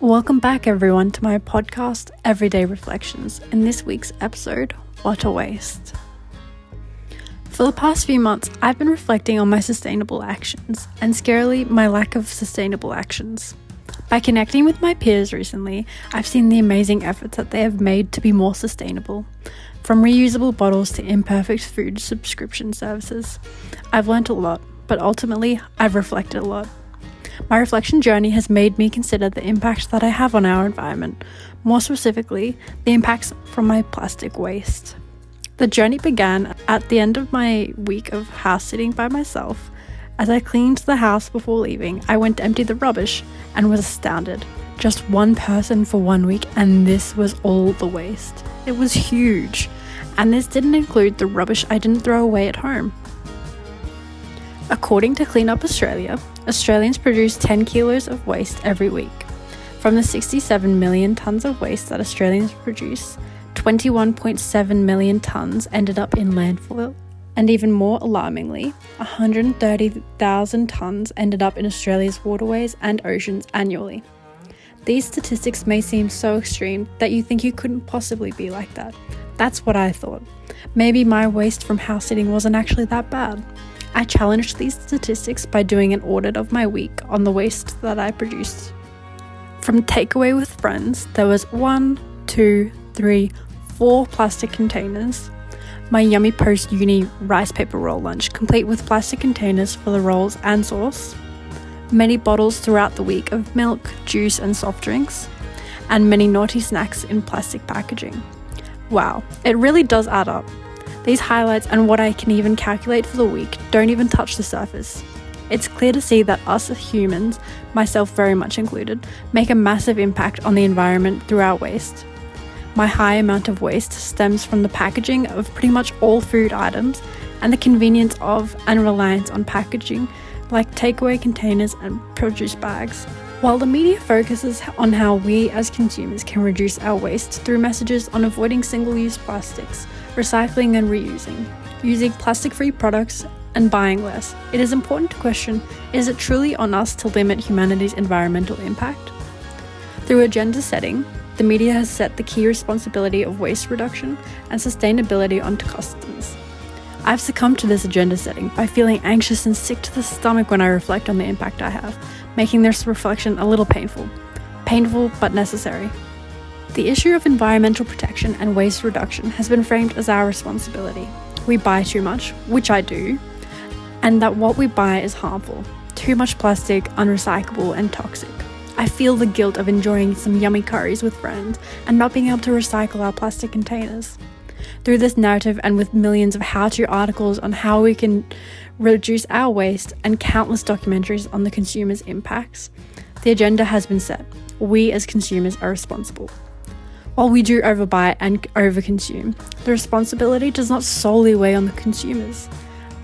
Welcome back, everyone, to my podcast, Everyday Reflections. In this week's episode, What a Waste. For the past few months, I've been reflecting on my sustainable actions, and scarily, my lack of sustainable actions. By connecting with my peers recently, I've seen the amazing efforts that they have made to be more sustainable. From reusable bottles to imperfect food subscription services, I've learnt a lot, but ultimately, I've reflected a lot. My reflection journey has made me consider the impact that I have on our environment, more specifically, the impacts from my plastic waste. The journey began at the end of my week of house sitting by myself. As I cleaned the house before leaving, I went to empty the rubbish and was astounded. Just one person for one week, and this was all the waste. It was huge, and this didn't include the rubbish I didn't throw away at home. According to Clean Up Australia, Australians produce 10 kilos of waste every week. From the 67 million tonnes of waste that Australians produce, 21.7 million tonnes ended up in landfill. And even more alarmingly, 130,000 tonnes ended up in Australia's waterways and oceans annually. These statistics may seem so extreme that you think you couldn't possibly be like that. That's what I thought. Maybe my waste from house sitting wasn't actually that bad. I challenged these statistics by doing an audit of my week on the waste that I produced. From takeaway with friends, there was one, two, three, four plastic containers. My yummy post uni rice paper roll lunch, complete with plastic containers for the rolls and sauce. Many bottles throughout the week of milk, juice, and soft drinks. And many naughty snacks in plastic packaging. Wow, it really does add up. These highlights and what I can even calculate for the week don't even touch the surface. It's clear to see that us as humans, myself very much included, make a massive impact on the environment through our waste. My high amount of waste stems from the packaging of pretty much all food items and the convenience of and reliance on packaging like takeaway containers and produce bags. While the media focuses on how we as consumers can reduce our waste through messages on avoiding single use plastics, recycling and reusing, using plastic free products, and buying less, it is important to question is it truly on us to limit humanity's environmental impact? Through agenda setting, the media has set the key responsibility of waste reduction and sustainability onto customers. I've succumbed to this agenda setting by feeling anxious and sick to the stomach when I reflect on the impact I have, making this reflection a little painful. Painful but necessary. The issue of environmental protection and waste reduction has been framed as our responsibility. We buy too much, which I do, and that what we buy is harmful. Too much plastic, unrecyclable, and toxic. I feel the guilt of enjoying some yummy curries with friends and not being able to recycle our plastic containers. Through this narrative and with millions of how to articles on how we can reduce our waste and countless documentaries on the consumer's impacts, the agenda has been set. We as consumers are responsible. While we do overbuy and overconsume, the responsibility does not solely weigh on the consumers.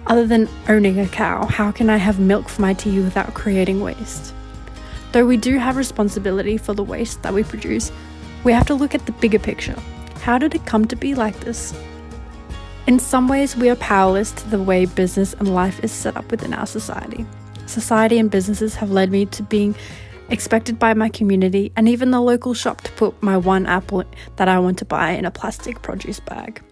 Other than owning a cow, how can I have milk for my tea without creating waste? Though we do have responsibility for the waste that we produce, we have to look at the bigger picture. How did it come to be like this? In some ways, we are powerless to the way business and life is set up within our society. Society and businesses have led me to being expected by my community and even the local shop to put my one apple that I want to buy in a plastic produce bag.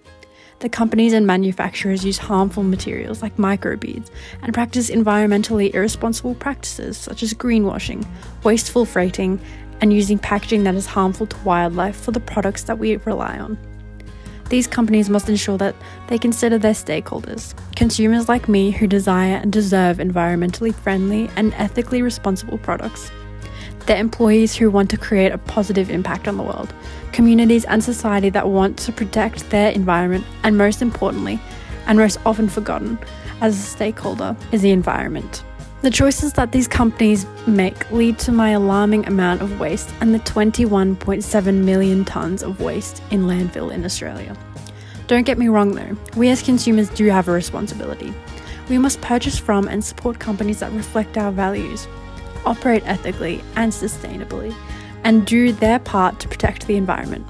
The companies and manufacturers use harmful materials like microbeads and practice environmentally irresponsible practices such as greenwashing, wasteful freighting, and using packaging that is harmful to wildlife for the products that we rely on. These companies must ensure that they consider their stakeholders, consumers like me who desire and deserve environmentally friendly and ethically responsible products. Their employees who want to create a positive impact on the world, communities and society that want to protect their environment, and most importantly, and most often forgotten as a stakeholder, is the environment. The choices that these companies make lead to my alarming amount of waste and the 21.7 million tonnes of waste in landfill in Australia. Don't get me wrong though, we as consumers do have a responsibility. We must purchase from and support companies that reflect our values, operate ethically and sustainably, and do their part to protect the environment.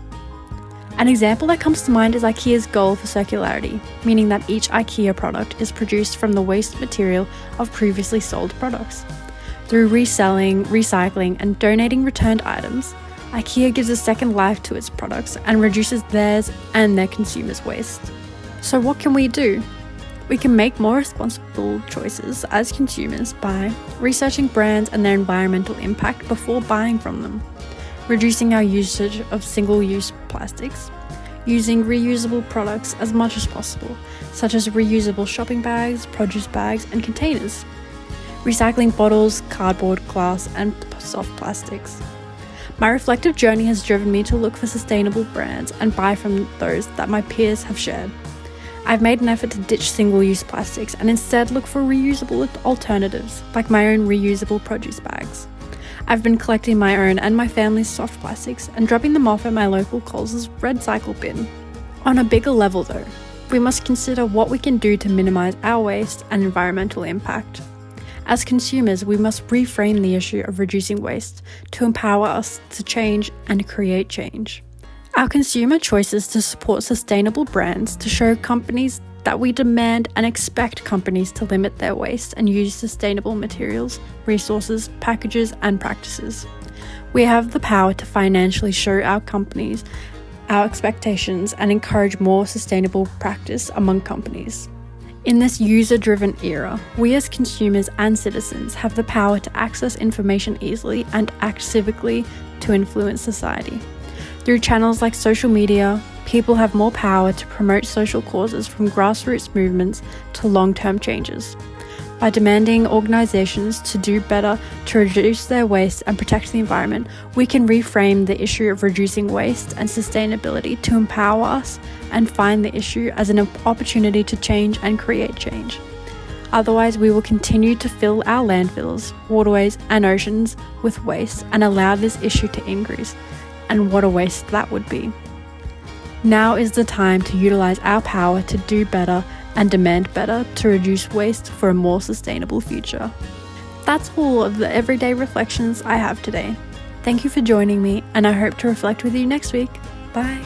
An example that comes to mind is IKEA's goal for circularity, meaning that each IKEA product is produced from the waste material of previously sold products. Through reselling, recycling, and donating returned items, IKEA gives a second life to its products and reduces theirs and their consumers' waste. So, what can we do? We can make more responsible choices as consumers by researching brands and their environmental impact before buying from them, reducing our usage of single use plastics, using reusable products as much as possible, such as reusable shopping bags, produce bags, and containers, recycling bottles, cardboard, glass, and soft plastics. My reflective journey has driven me to look for sustainable brands and buy from those that my peers have shared. I've made an effort to ditch single use plastics and instead look for reusable alternatives, like my own reusable produce bags. I've been collecting my own and my family's soft plastics and dropping them off at my local Coles' REDcycle bin. On a bigger level, though, we must consider what we can do to minimise our waste and environmental impact. As consumers, we must reframe the issue of reducing waste to empower us to change and create change. Our consumer choices to support sustainable brands to show companies that we demand and expect companies to limit their waste and use sustainable materials, resources, packages, and practices. We have the power to financially show our companies our expectations and encourage more sustainable practice among companies. In this user driven era, we as consumers and citizens have the power to access information easily and act civically to influence society. Through channels like social media, people have more power to promote social causes from grassroots movements to long term changes. By demanding organisations to do better to reduce their waste and protect the environment, we can reframe the issue of reducing waste and sustainability to empower us and find the issue as an opportunity to change and create change. Otherwise, we will continue to fill our landfills, waterways, and oceans with waste and allow this issue to increase. And what a waste that would be. Now is the time to utilise our power to do better and demand better to reduce waste for a more sustainable future. That's all of the everyday reflections I have today. Thank you for joining me, and I hope to reflect with you next week. Bye.